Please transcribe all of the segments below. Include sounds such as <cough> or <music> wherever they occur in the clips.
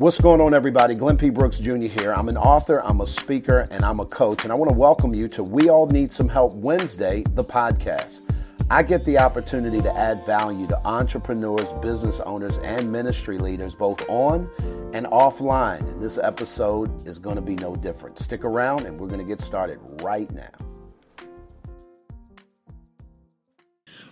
What's going on, everybody? Glenn P. Brooks Jr. here. I'm an author, I'm a speaker, and I'm a coach, and I want to welcome you to We All Need Some Help Wednesday, the podcast. I get the opportunity to add value to entrepreneurs, business owners, and ministry leaders, both on and offline. And this episode is going to be no different. Stick around, and we're going to get started right now.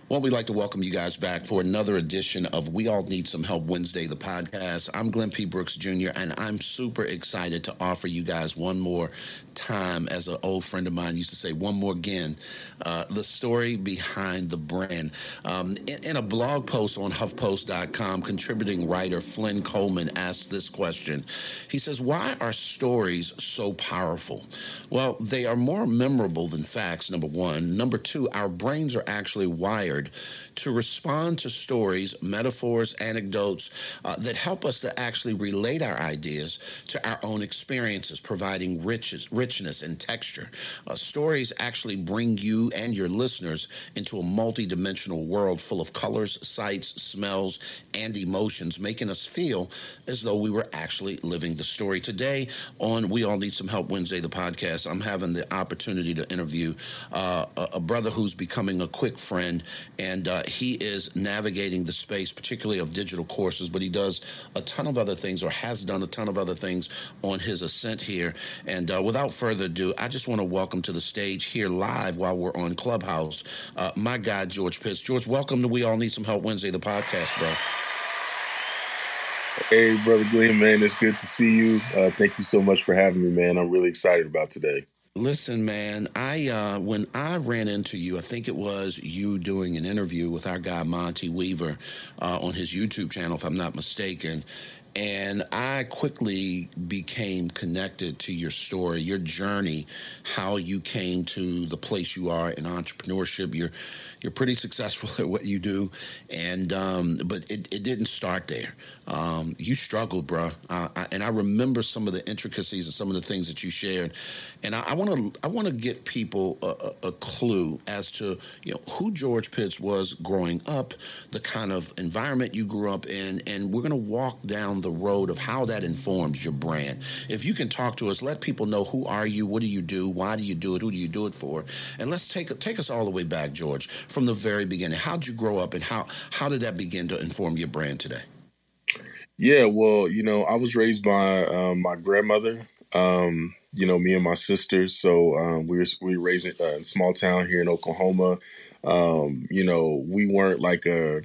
Well, we'd like to welcome you guys back for another edition of We All Need Some Help Wednesday, the podcast. I'm Glenn P. Brooks Jr., and I'm super excited to offer you guys one more time, as an old friend of mine used to say, one more again, uh, the story behind the brand. Um, in, in, a blog post on HuffPost.com, contributing writer Flynn Coleman asked this question. He says, Why are stories so powerful? Well, they are more memorable than facts, number one. Number two, our brains are actually wired to respond to stories, metaphors, anecdotes uh, that help us to actually relate our ideas to our own experiences, providing riches, richness and texture. Uh, stories actually bring you and your listeners into a multidimensional world full of colors, sights, smells, and emotions, making us feel as though we were actually living the story. Today on We All Need Some Help Wednesday, the podcast, I'm having the opportunity to interview uh, a, a brother who's becoming a quick friend and uh, he is navigating the space, particularly of digital courses, but he does a ton of other things or has done a ton of other things on his ascent here. And uh, without further ado, I just want to welcome to the stage here live while we're on Clubhouse, uh, my guy, George Pitts. George, welcome to We All Need Some Help Wednesday, the podcast, bro. Hey, brother Glenn, man, it's good to see you. Uh, thank you so much for having me, man. I'm really excited about today. Listen, man, I uh, when I ran into you, I think it was you doing an interview with our guy Monty Weaver uh, on his YouTube channel, if I'm not mistaken. And I quickly became connected to your story, your journey, how you came to the place you are in entrepreneurship. You're you're pretty successful <laughs> at what you do, and um, but it, it didn't start there. Um, you struggled, bro, uh, and I remember some of the intricacies and some of the things that you shared. And I want to I want to get people a, a, clue as to you know who George Pitts was growing up, the kind of environment you grew up in, and we're going to walk down the road of how that informs your brand. If you can talk to us, let people know who are you, what do you do, why do you do it, who do you do it for, and let's take take us all the way back, George, from the very beginning. How'd you grow up, and how how did that begin to inform your brand today? Yeah, well, you know, I was raised by um, my grandmother. Um, you know, me and my sisters. So um, we were we were raised in a small town here in Oklahoma. Um, you know, we weren't like a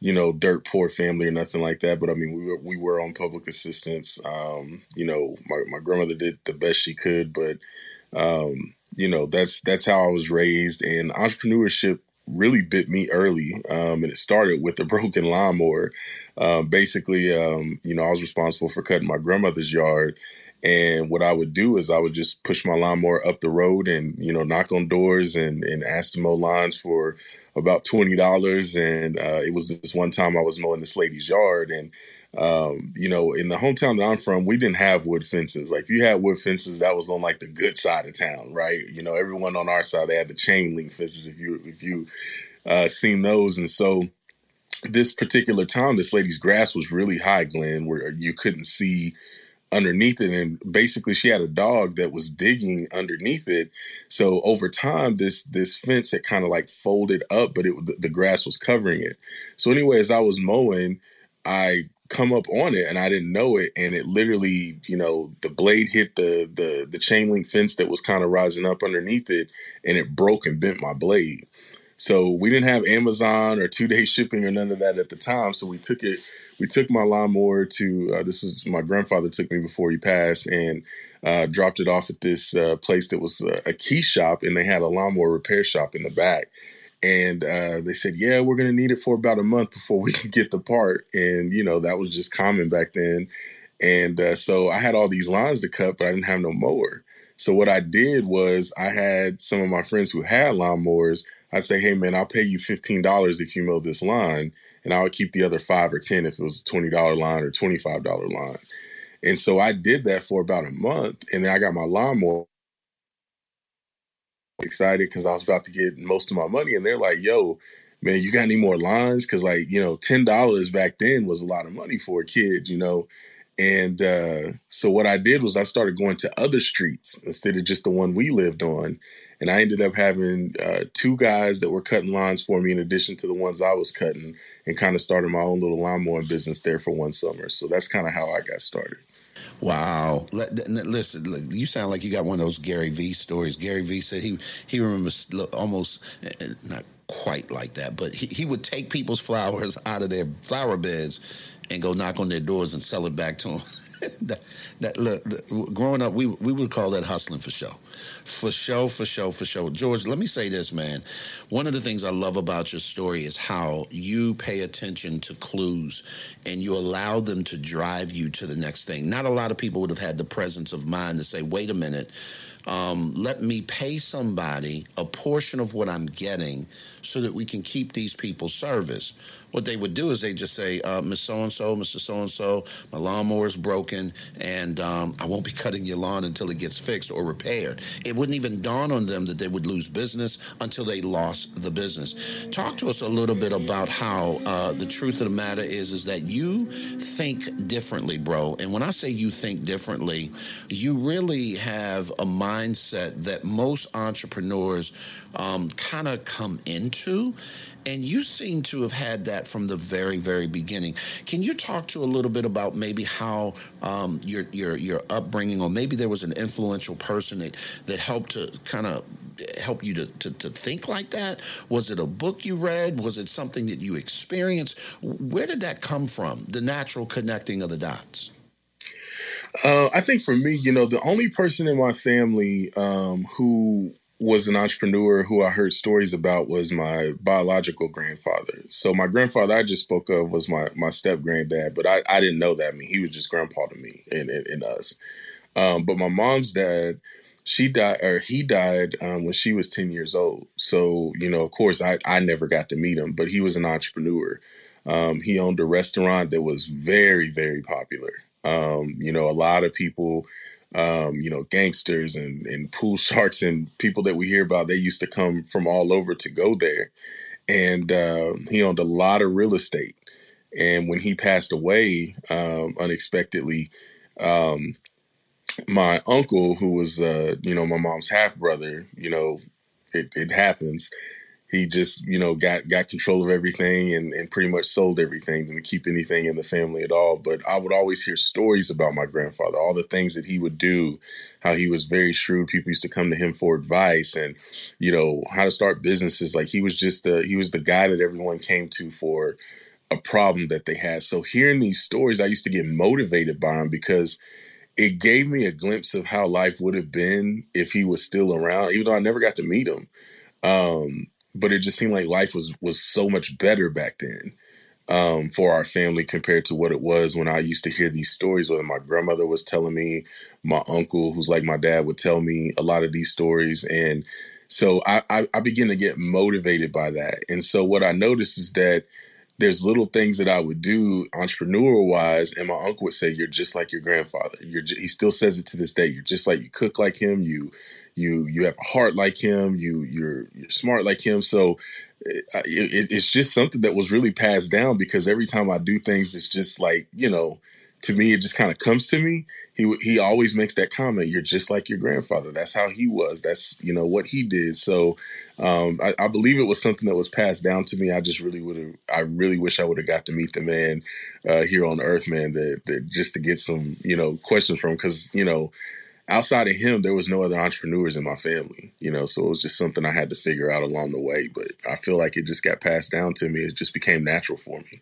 you know dirt poor family or nothing like that. But I mean, we were we were on public assistance. Um, you know, my my grandmother did the best she could, but you know that's that's how I was raised. And entrepreneurship really bit me early, um, and it started with a broken lawnmower. Um, basically, um, you know, I was responsible for cutting my grandmother's yard, and what I would do is I would just push my lawnmower up the road and, you know, knock on doors and, and ask to mow lawns for about $20. And uh, it was this one time I was mowing this lady's yard. And, um, you know, in the hometown that I'm from, we didn't have wood fences. Like if you had wood fences, that was on like the good side of town, right? You know, everyone on our side, they had the chain link fences if you, if you uh, seen those. And so, this particular time, this lady's grass was really high, Glenn, where you couldn't see underneath it and basically she had a dog that was digging underneath it so over time this this fence had kind of like folded up but it the grass was covering it so anyway as i was mowing i come up on it and i didn't know it and it literally you know the blade hit the the the chain link fence that was kind of rising up underneath it and it broke and bent my blade so we didn't have Amazon or two day <laughs> shipping or none of that at the time. So we took it, we took my lawnmower to, uh, this is my grandfather took me before he passed and uh, dropped it off at this uh, place that was a key shop and they had a lawnmower repair shop in the back. And uh, they said, yeah, we're going to need it for about a month before we <laughs> can get the part. And, you know, that was just common back then. And uh, so I had all these lines to cut, but I didn't have no mower. So what I did was I had some of my friends who had lawnmowers I'd say, hey man, I'll pay you fifteen dollars if you mow this line, and I would keep the other five or ten if it was a twenty dollar line or twenty five dollar line. And so I did that for about a month, and then I got my lawnmower. Excited because I was about to get most of my money, and they're like, "Yo, man, you got any more lines?" Because like you know, ten dollars back then was a lot of money for a kid, you know. And uh, so what I did was I started going to other streets instead of just the one we lived on. And I ended up having uh, two guys that were cutting lines for me in addition to the ones I was cutting and kind of started my own little lawn mowing business there for one summer. So that's kind of how I got started. Wow! Listen, you sound like you got one of those Gary Vee stories. Gary Vee said he he remembers almost eh, eh, not quite like that, but he, he would take people's flowers out of their flower beds and go knock on their doors and sell it back to them. <laughs> <laughs> that, that look, growing up, we we would call that hustling for show, for show, for show, for show. George, let me say this, man. One of the things I love about your story is how you pay attention to clues and you allow them to drive you to the next thing. Not a lot of people would have had the presence of mind to say, "Wait a minute." Um, let me pay somebody a portion of what I'm getting so that we can keep these people service what they would do is they just say, uh, Miss So and So, Mr. So and So, my lawnmower is broken, and um, I won't be cutting your lawn until it gets fixed or repaired. It wouldn't even dawn on them that they would lose business until they lost the business. Talk to us a little bit about how uh, the truth of the matter is is that you think differently, bro. And when I say you think differently, you really have a mindset that most entrepreneurs um, kind of come into. And you seem to have had that from the very, very beginning. Can you talk to a little bit about maybe how um, your your your upbringing, or maybe there was an influential person that that helped to kind of help you to, to, to think like that? Was it a book you read? Was it something that you experienced? Where did that come from? The natural connecting of the dots. Uh, I think for me, you know, the only person in my family um, who was an entrepreneur who I heard stories about was my biological grandfather. So my grandfather I just spoke of was my my step granddad, but I, I didn't know that. I mean, he was just grandpa to me and, and, and us. Um, but my mom's dad, she died or he died um, when she was 10 years old. So, you know, of course I, I never got to meet him, but he was an entrepreneur. Um, he owned a restaurant that was very, very popular. Um, you know, a lot of people um, you know, gangsters and, and pool <laughs> sharks and people that we hear about, they used to come from all over to go there. And uh, he owned a lot of real estate. And when he passed away um, unexpectedly, um, my uncle, who was, uh, you know, my mom's half brother, you know, it, it happens he just you know got got control of everything and, and pretty much sold everything didn't keep anything in the family at all. But i would always hear stories about my grandfather all the things that he would do how he was very shrewd. People used to come to him for advice and you know how to start businesses. Like he was just uh, he was the guy that everyone came to for a problem that they had. So hearing these stories i used to get motivated by him because it gave me a glimpse of how life would have been if he was still around even though i never got to meet him. Um, but it just seemed like life was was so much better back then um, for our family compared to what it was when I used to hear these stories. Whether my grandmother was telling me, my uncle, who's like my dad, would tell me a lot of these stories, and so I, I, I begin to get motivated by that. And so what I noticed is that there's little things that I would do entrepreneur wise, and my uncle would say, "You're just like your grandfather." You're. He still says it to this day. You're just like you cook like him. You you you have a heart like him you you're you're smart like him. So it, it, it's just something that was really passed down because every time i do things it's just like you know to me it just kind of comes to me. He he always makes that comment you're just like your grandfather. That's how he was. That's you know what he did. So um, I, I, believe it was something that was passed down to me. I just really would have i really wish i would have got to meet the man uh, here on earth man that, that just to get some you know questions from because you know outside of him, there was no other entrepreneurs in my family, you know, so it was just something I had to figure out along the way. But I feel like it just got passed down to me. It just became natural for me.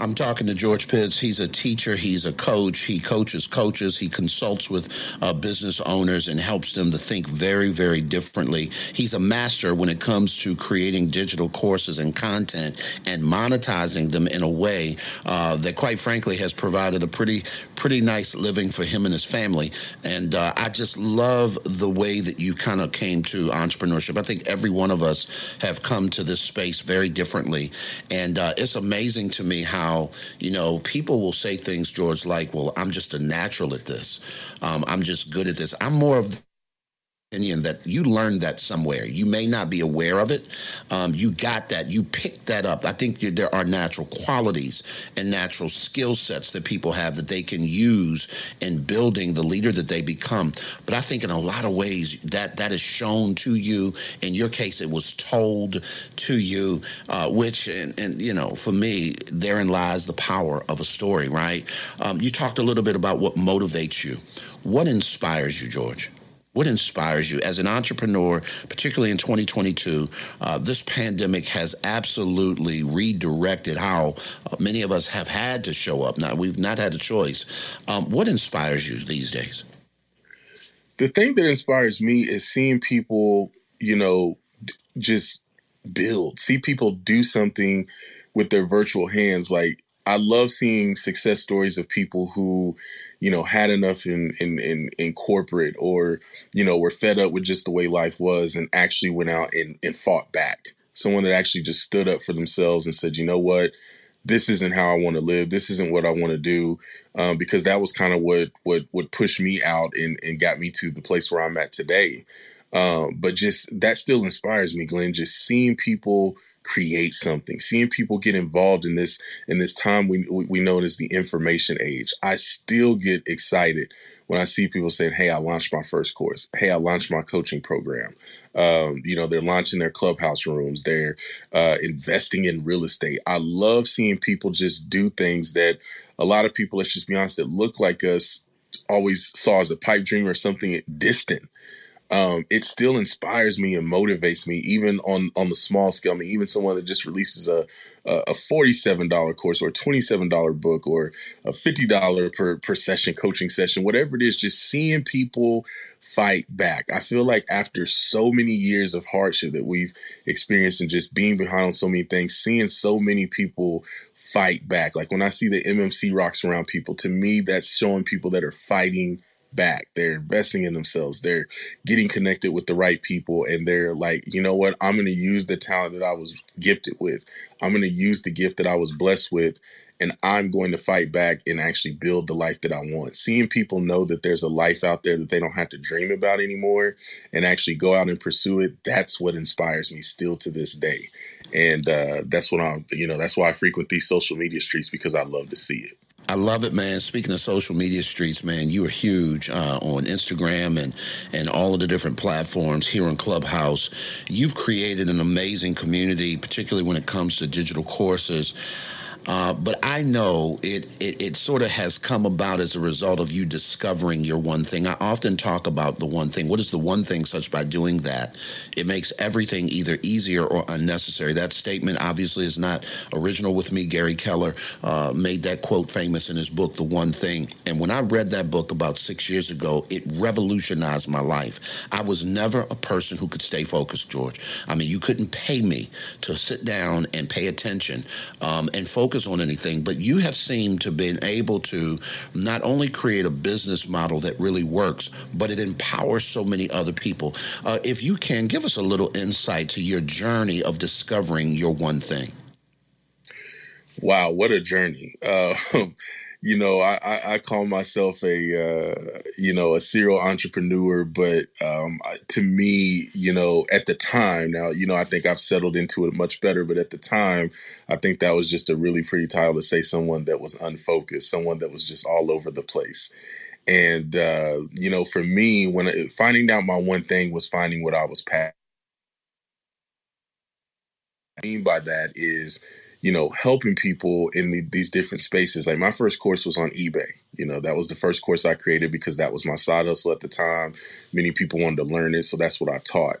I'm talking to George Pitts. He's a teacher, he's a coach, he coaches coaches, he consults with uh, business owners and helps them to think very, very differently. He's a master when it comes to creating digital courses and content and monetizing them in a way uh, that, quite frankly, has provided a pretty, pretty nice living for him and his family. And uh, I just love the way that you kind of came to entrepreneurship. I think every one of us have come to this space very differently. And uh, it's amazing to me how now, you know, people will say things, George, like, well, I'm just a natural at this. Um, I'm just good at this. I'm more of opinion that you learned that somewhere. You may not be aware of it. Um, you got that. You picked that up. I think there are natural qualities and natural skill sets that people have that they can use in building the leader that they become. But I think in a lot of ways that that is shown to you. In your case, it was told to you, uh, which and, and, you know, for me, therein lies the power of a story. Right? Um, you talked a little bit about what motivates you. What inspires you, George? What inspires you as an entrepreneur, particularly in 2022? Uh, this pandemic has absolutely redirected how uh, many of us have had to show up. Now, we've not had a choice. Um, what inspires you these days? The thing that inspires me is seeing people, you know, just build, see people do something with their virtual hands. Like, I love seeing success stories of people who you know, had enough in, in, in, in corporate or, you know, were fed up with just the way life was and actually went out and, and fought back. Someone that actually just stood up for themselves and said, you know what, this isn't how I want to live. This isn't what I want to do. Um, because that was kind of what, what, what pushed me out and, and got me to the place where I'm at today. Um, but just that still inspires me, Glenn, just seeing people create something. Seeing people get involved in this in this time we we know it as the information age. I still get excited when i see people saying hey i launched my first course. Hey i launched my coaching program. Um, you know they're launching their clubhouse rooms. They're uh, investing in real estate. I love seeing people just do things that a lot of people let's just be honest that look like us always saw as a pipe dream or something distant um, it still inspires me and motivates me, even on on the small scale. I mean, even someone that just releases a a forty-seven dollar course or a twenty-seven dollar book or a fifty dollar per per session coaching session, whatever it is, just seeing people fight back. I feel like after so many years of hardship that we've experienced and just being behind on so many things, seeing so many people fight back. Like when I see the MMC rocks around people, to me, that's showing people that are fighting back. They're investing in themselves. They're getting connected with the right people. And they're like, you know what? I'm going to use the talent that I was gifted with. I'm going to use the gift that I was blessed with. And I'm going to fight back and actually build the life that I want. Seeing people know that there's a life out there that they don't have to dream about anymore and actually go out and pursue it, that's what inspires me still to this day. And uh, that's what I'm, you know, that's why I frequent these social media streets because I love to see it. I love it, man. Speaking of social media streets, man, you are huge uh, on Instagram and and all of the different platforms here in Clubhouse. You've created an amazing community, particularly when it comes to digital courses. Uh, but I know it, it, it sort of has come about as a result of you discovering your one thing. I often talk about the one thing. What is the one thing? Such by doing that, it makes everything either easier or unnecessary. That statement obviously is not original with me. Gary Keller uh, made that quote famous in his book, The One Thing. And when I read that book about six years ago, it revolutionized my life. I was never a person who could stay focused, George. I mean, you couldn't pay me to sit down and pay attention um, and focus focus on anything, but you have seemed to been able to not only create a business model that really works, but it empowers so many other people. Uh, if you can, give us a little insight to your journey of discovering your one thing. Wow, what a journey. Uh, <laughs> you know, I, I, I call myself a, uh, you know, a serial entrepreneur, but um, to me, you know, at the time, now, you know, I think I've settled into it much better, but at the time, I think that was just a really pretty title to say someone that was unfocused, someone that was just all over the place. And, uh, you know, for me, when I, finding out my one thing was finding what I was passionate. I mean by that is, you know, helping people in the, these different spaces. Like my first course was on eBay. You know, that was the first course I created because that was my side hustle at the time. Many people wanted to learn it, so that's what I taught.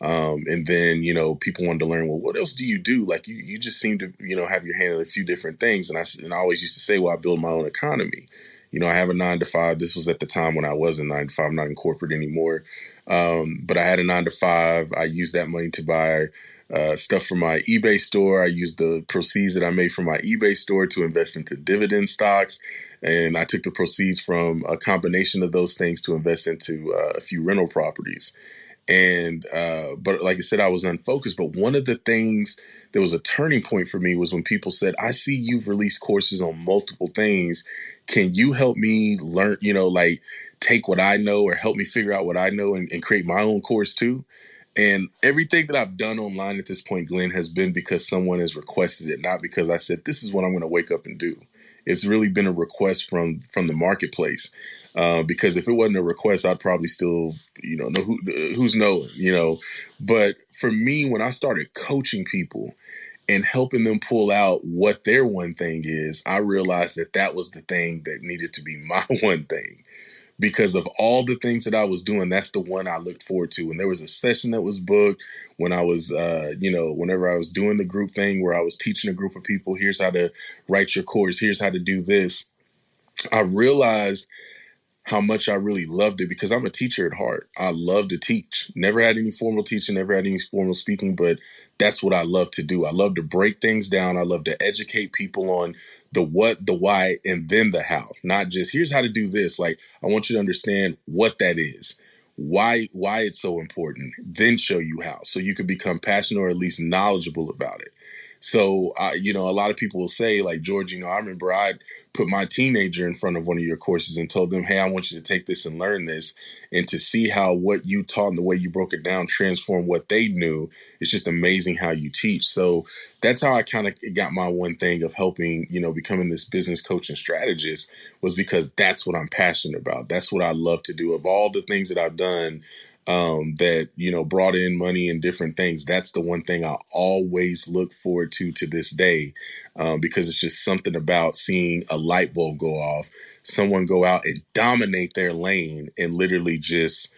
Um, and then, you know, people wanted to learn, well, what else do you do? Like you, you just seem to, you know, have your hand in a few different things. And I, and I always used to say, well, I build my own economy. You know, I have a nine to five. This was at the time when I was a nine to five, I'm not in corporate anymore. Um, but I had a nine to five. I used that money to buy uh, stuff from my eBay store. I used the proceeds that I made from my eBay store to invest into dividend stocks. And I took the proceeds from a combination of those things to invest into uh, a few rental properties. And, uh, but like I said, I was unfocused. But one of the things that was a turning point for me was when people said, I see you've released courses on multiple things. can you help me learn, you know, like take what I know or help me figure out what I know and, and create my own course too? And everything that I've done online at this point, Glenn, has been because someone has requested it, not because I said this is what I'm going to wake up and do. It's really been a request from from the marketplace. Uh, because if it wasn't a request, I'd probably still, you know, know who who's knowing, you know. But for me, when I started coaching people and helping them pull out what their one thing is, I realized that that was the thing that needed to be <laughs> my one thing because of all the things that I was doing, that's the one I looked forward to. And there was a session that was booked when I was, uh, you know, whenever I was doing the group thing where I was teaching a group of people, here's how to write your course, here's how to do this. I realized how much I really loved it because I'm a teacher at heart. I love to teach. Never had any formal teaching, never had any formal speaking, but that's what I love to do. I love to break things down. I love to educate people on the what, the why, and then the how. Not just here's how to do this. Like I want you to understand what that is, why why it's so important, then show you how, so you can become passionate or at least knowledgeable about it. So, uh, you know, a lot of people will say, like, George, you know, I remember I put my teenager in front of one of your courses and told them, hey, I want you to take this and learn this. And to see how what you taught and the way you broke it down transformed what they knew, it's just amazing how you teach. So that's how I kind of got my one thing of helping, you know, becoming this business coach and strategist was because that's what I'm passionate about. That's what I love to do. Of all the things that I've done, um, that you know brought in money and different things. That's the one thing I always look forward to to this day, um, because it's just something about seeing a light bulb go off, someone go out and dominate their lane, and literally just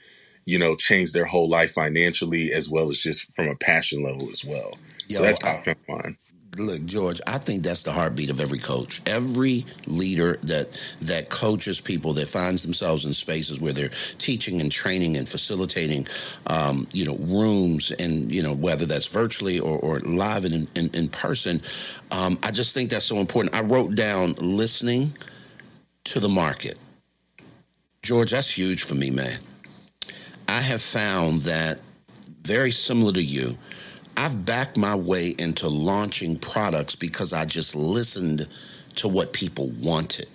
you know change their whole life financially as well as just from a passion level as well. Yo, so that's how I, I found mine look, George, I think that's the heartbeat of every coach. Every leader that that coaches people that finds themselves in spaces where they're teaching and training and facilitating, um, you know, rooms and you know whether that's virtually or, or live in, in, in person. Um, I just think that's so important. I wrote down listening to the market. George, that's huge for me, man. I have found that very similar to you I've backed my way into launching products because I just listened to what people wanted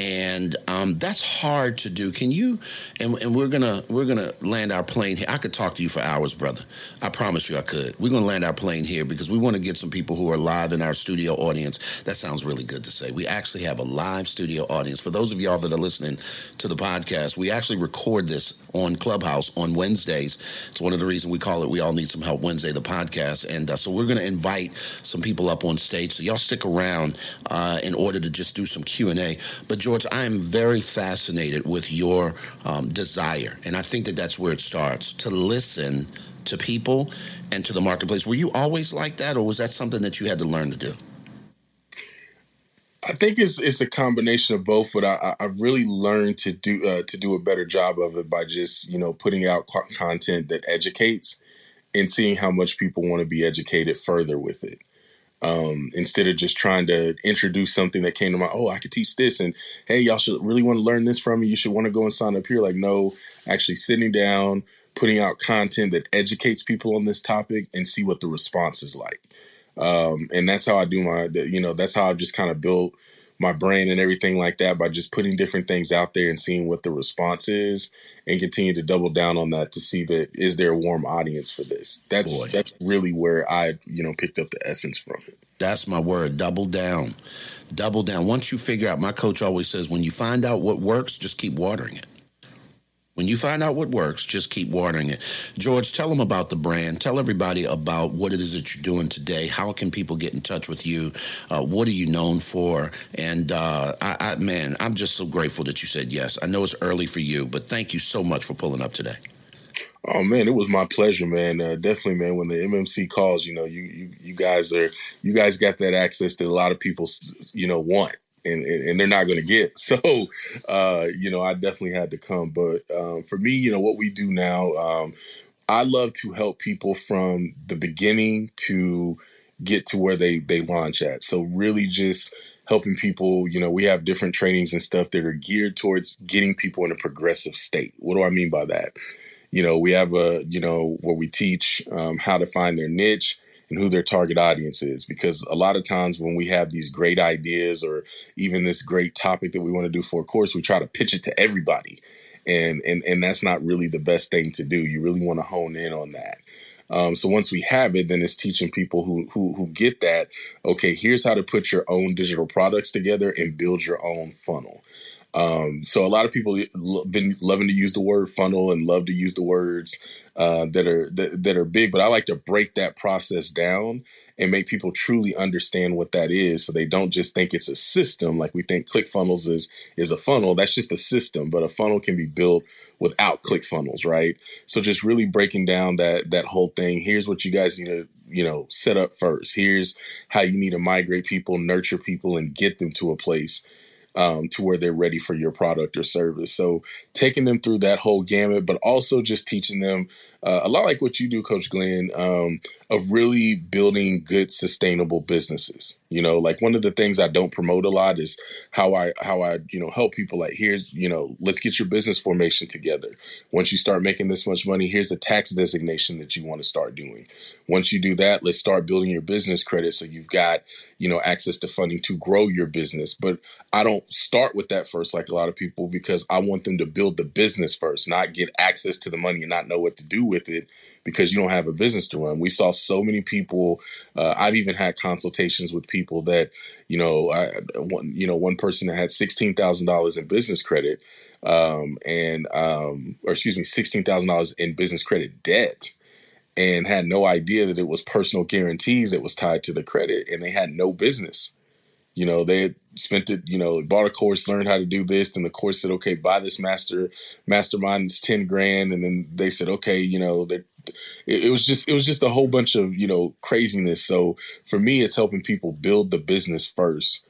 and um, that's hard to do. Can you? And, and, we're gonna we're gonna land our plane here. I could talk to you for hours, brother. I promise you, I could. We're gonna land our plane here because we want to get some people who are live in our studio audience. That sounds really good to say. We actually have a live studio audience. For those of y'all that are listening to the podcast, we actually record this on Clubhouse on Wednesdays. It's one of the reasons we call it "We All Need Some Help Wednesday," the podcast. And uh, so we're gonna invite some people up on stage. So y'all stick around uh, in order to just do some Q and A. But George, I am very fascinated with your um, desire, and I think that that's where it starts to listen to people and to the marketplace. Were you always like that, or was that something that you had to learn to do? I think it's it's a combination of both, but I, I've really learned to do uh, to do a better job of it by just you know putting out content that educates and seeing how much people want to be educated further with it um, instead of just trying to introduce something that came to my Oh, I could teach this, and hey, y'all should really want to learn this from me. You should want to go and sign up here. Like, no, actually sitting down, putting out content that educates people on this topic, and see what the response is like. Um, and that's how I do my, you know, that's how I've just kind of built my brain and everything like that by just putting different things out there and seeing what the response is and continue to double down on that to see that is there a warm audience for this? That's Boy. that's really where i you know picked up the essence from it. That's my word double down. Double down. Once you figure out my coach always says when you find out what works just keep watering it when you find out what works, just keep watering it. George, tell them about the brand. Tell everybody about what it is that you're doing today. How can people get in touch with you? Uh, what are you known for? And uh, I, I, man, I'm just so grateful that you said yes. I know it's early for you, but thank you so much for pulling up today. Oh man, it was my pleasure, man. Uh, definitely, man. When the MMC calls, you know, you, you you guys are you guys got that access that a lot of people, you know, want and, and, they're not going to get. <laughs> So, uh, you know, I definitely had to come. But um, for me, you know, what we do now, um, I love to help people from the beginning to get to where they they launch at. So really just helping people, you know, we have different trainings and stuff that are geared towards getting people in a progressive state. What do I mean by that? You know, we have a, you know, where we teach um, how to find their niche and who their target audience is. Because a lot of times when we have these great ideas or even this great topic that we want to do for a course, we try to pitch it to everybody. And, and and that's not really the best thing to do. You really want to hone in on that. Um, so once we have it, then it's teaching people who, who who get that. Okay, here's how to put your own digital products together and build your own funnel. Um, so a lot of people been loving to use the word funnel and love to use the words uh, that are that, that are big, but I like to break that process down and make people truly understand what that is, so they don't just think it's a system like we think ClickFunnels is is a funnel. That's just a system, but a funnel can be built without ClickFunnels, right? So just really breaking down that that whole thing. Here's what you guys need to you know set up first. Here's how you need to migrate people, nurture people, and get them to a place um, to where they're ready for your product or service. So taking them through that whole gamut, but also just teaching them uh, a lot like what you do, Coach Glenn, um, of really building good, sustainable businesses. You know, like one of the things I don't promote a lot is how I how I you know help people. Like here's you know let's get your business formation together. Once you start making this much money, here's a tax designation that you want to start doing. Once you do that, let's start building your business credit so you've got you know access to funding to grow your business. But I don't start with that first like a lot of people because I want them to build the business first, not get access to the money and not know what to do with it because you don't have a business to run. We saw so many people. Uh, I've even had consultations with people that, you know, I, one, you know, one person that had sixteen thousand dollars in business credit, um, and um, or excuse me, sixteen thousand dollars in business credit debt and had no idea that it was personal guarantees that was tied to the credit and they had no business you know they spent it you know bought a course learned how to do this and the course said okay buy this master mastermind it's 10 grand and then they said okay you know that it, it was just it was just a whole bunch of you know craziness. So for me it's helping people build the business first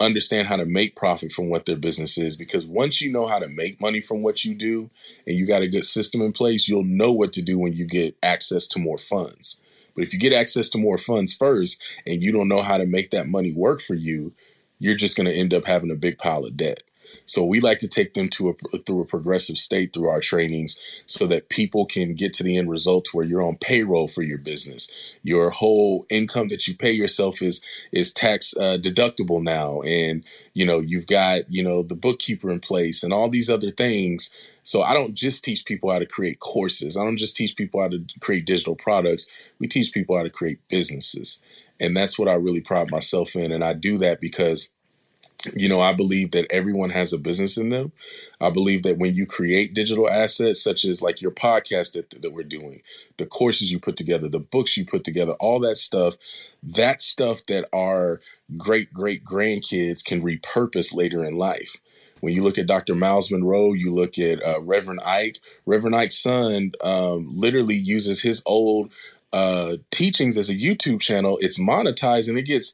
understand how to make profit from what their business is because once you know how to make money from what you do and you got a good system in place you'll know what to do when you get access to more funds but if you get access to more funds first and you don't know how to make that money work for you, you're just going to end up having a big pile of debt. So we like to take them to a, through a progressive state through our trainings so that people can get to the end result where you're on payroll for your business. Your whole income that you pay yourself is is tax uh, deductible now and you know you've got you know the bookkeeper in place and all these other things so I don't just teach people how to create courses. I don't just teach people how to create digital products. We teach people how to create businesses. And that's what I really pride myself in. And I do that because you know, I believe that everyone has a business in them. I believe that when you create digital assets, such as like your podcast that, that we're doing, the courses you put together, the books you put together, all that stuff, that stuff that our great great grandkids can repurpose later in life. When you look at Dr. Myles Munroe, you look at uh, Reverend Ike. Reverend Ike's son um, literally uses his old uh, teachings as a YouTube channel. It's monetized and it gets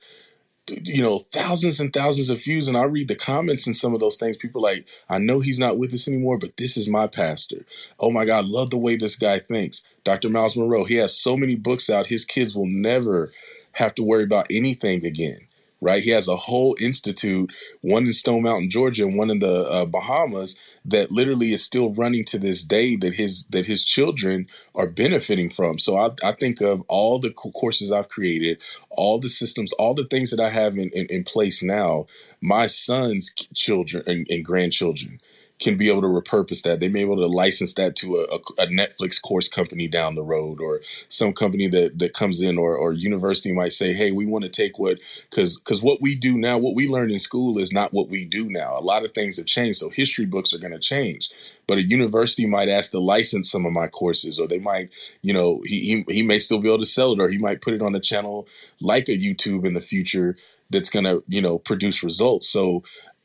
you know thousands and thousands of views and i read the comments and some of those things people like i know he's not with us anymore but this is my pastor. Oh my god love the way this guy thinks. Dr myles munroe he has so many books out his kids will never have to worry about anything again right? He has a whole institute, one in Stone Mountain, Georgia, and one in the uh, Bahamas, that literally is still running to this day. That his that his children are benefiting from. So I, I think of all the courses I've created, all the systems, all the things that I have in, in, in place now. My son's children and, and grandchildren can be able to repurpose that. They may be able to license that to a, a, Netflix course company down the road, or some company that that comes in, or or university might say, "Hey, we want to take what because because what we do now, what we learn in school is not what we do now. A lot of things have changed, so history books are going to change. But a university might ask to license some of my courses, or they might, you know, he he, he may still be able to sell it, or he might put it on a channel like a YouTube in the future that's going to you know produce results so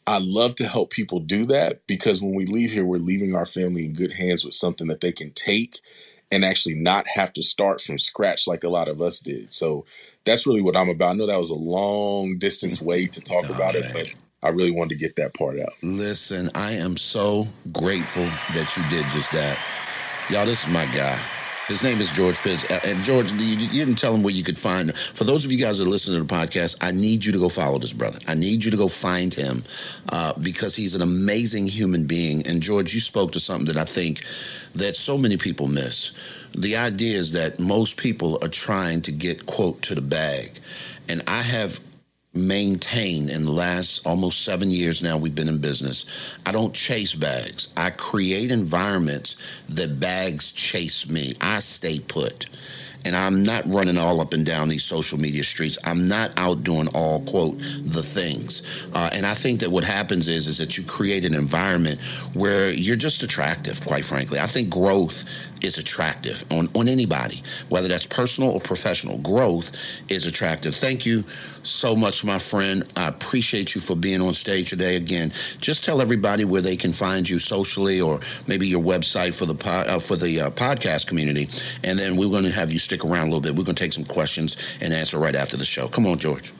I love to help people do that because when we leave here, we're leaving our family in good hands with something that they can take and actually not have to start from scratch like a lot of us did. So that's really what I'm about. I know that was a long distance way to <laughs> talk oh, about man. it, but I really wanted to get that part out. Listen, I am so grateful that you did just that. Y'all, this is my guy. His name is George Pitts. And George, you didn't tell him where you could find him. For those of you guys that are listening to the podcast, I need you to go follow this brother. I need you to go find him uh, because he's an amazing human being. And George, you spoke to something that I think that so many people miss. The idea is that most people are trying to get, quote, to the bag. And I have maintained in the last almost seven years now we've been in business. I don't chase bags. I create environments that bags chase me. I stay put. And I'm not running all up and down these social media streets. I'm not out doing all quote the things. Uh, and I think that what happens is is that you create an environment where you're just attractive. Quite frankly, I think growth is attractive on, on anybody, whether that's personal or professional. Growth is attractive. Thank you so much, my friend. I appreciate you for being on stage today. Again, just tell everybody where they can find you socially or maybe your website for the uh, for the uh, podcast community, and then we're going to have you stick around a little bit. We're going to take some questions and answer right after the show. Come on, George.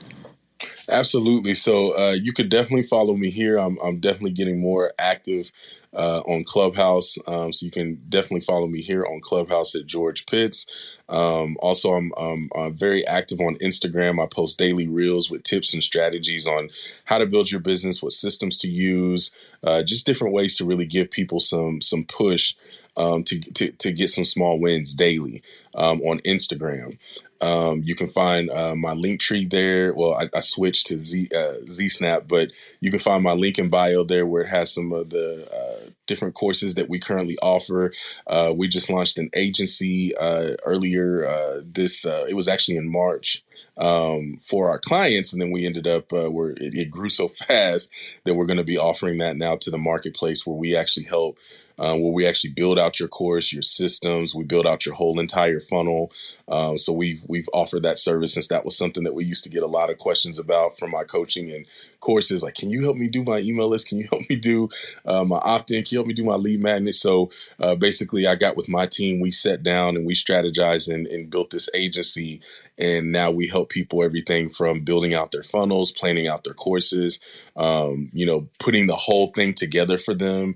Absolutely. So uh, you could definitely follow me here. I'm, I'm definitely getting more active uh, on Clubhouse. Um, so you can definitely follow me here on Clubhouse at George Pitts. Um, also, I'm, I'm, I'm, very active on Instagram. I post daily reels with tips and strategies on how to build your business, what systems to use, uh, just different ways to really give people some some push um, to, to, to get some small wins daily um, on Instagram. Um, you can find uh, my link tree there. Well, I, I switched to Z uh, ZSnap, but you can find my link in bio there where it has some of the uh, different courses that we currently offer. Uh, we just launched an agency uh, earlier uh, this. it was actually in March um, for our clients, and then we ended up where it, it grew so <laughs> fast that we're going to be offering that now to the marketplace where we actually help um, where we actually build out your course, your systems, we build out your whole entire funnel. Um, so we've we've offered that service since that was something that we used to get a lot of questions about from my coaching and courses. Like, can you help me do my email list? Can you <laughs> help me do uh, my opt-in? Can you help me do my lead magnet? So uh, basically, I got with my team. We sat down and we strategized and, and built this agency. And now we help people everything from building out their funnels, planning out their courses, um, you know, putting the whole thing together for them,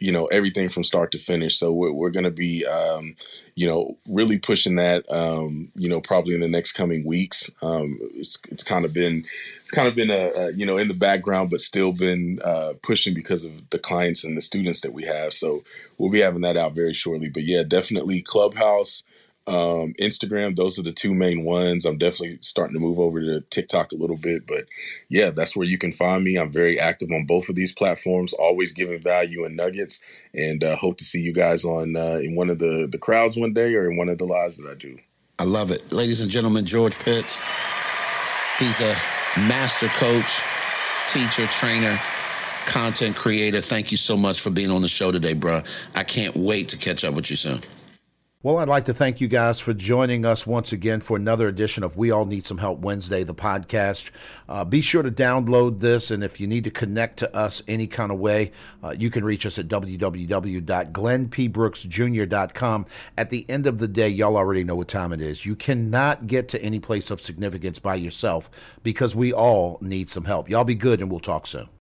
you know everything from start to finish. So we're, we're going to be um, you know really pushing that um, you know probably in the next coming weeks. Um, it's, it's kind of been it's kind of been a, a you know in the background but still been uh, pushing because of the clients and the students that we have. So we'll be having that out very shortly. But yeah definitely clubhouse um, Instagram. Those are the two main ones. I'm definitely starting to move over to TikTok a little bit, but yeah, that's where you can find me. I'm very active on both of these platforms, always giving value and nuggets, and uh, hope to see you guys on uh, in one of the the crowds one day or in one of the lives that I do. I love it, ladies and gentlemen. George Pitts. He's a master coach, teacher, trainer content creator. Thank you so much for being on the show today, bro. I can't wait to catch up with you soon. Well, I'd like to thank you guys for joining us once again for another edition of We All Need Some Help Wednesday, the podcast. Uh, be sure to download this, and if you need to connect to us any kind of way, uh, you can reach us at www.glennpbrooksjr.com. At the end of the day, y'all already know what time it is. You cannot get to any place of significance by yourself because we all need some help. Y'all be good, and we'll talk soon.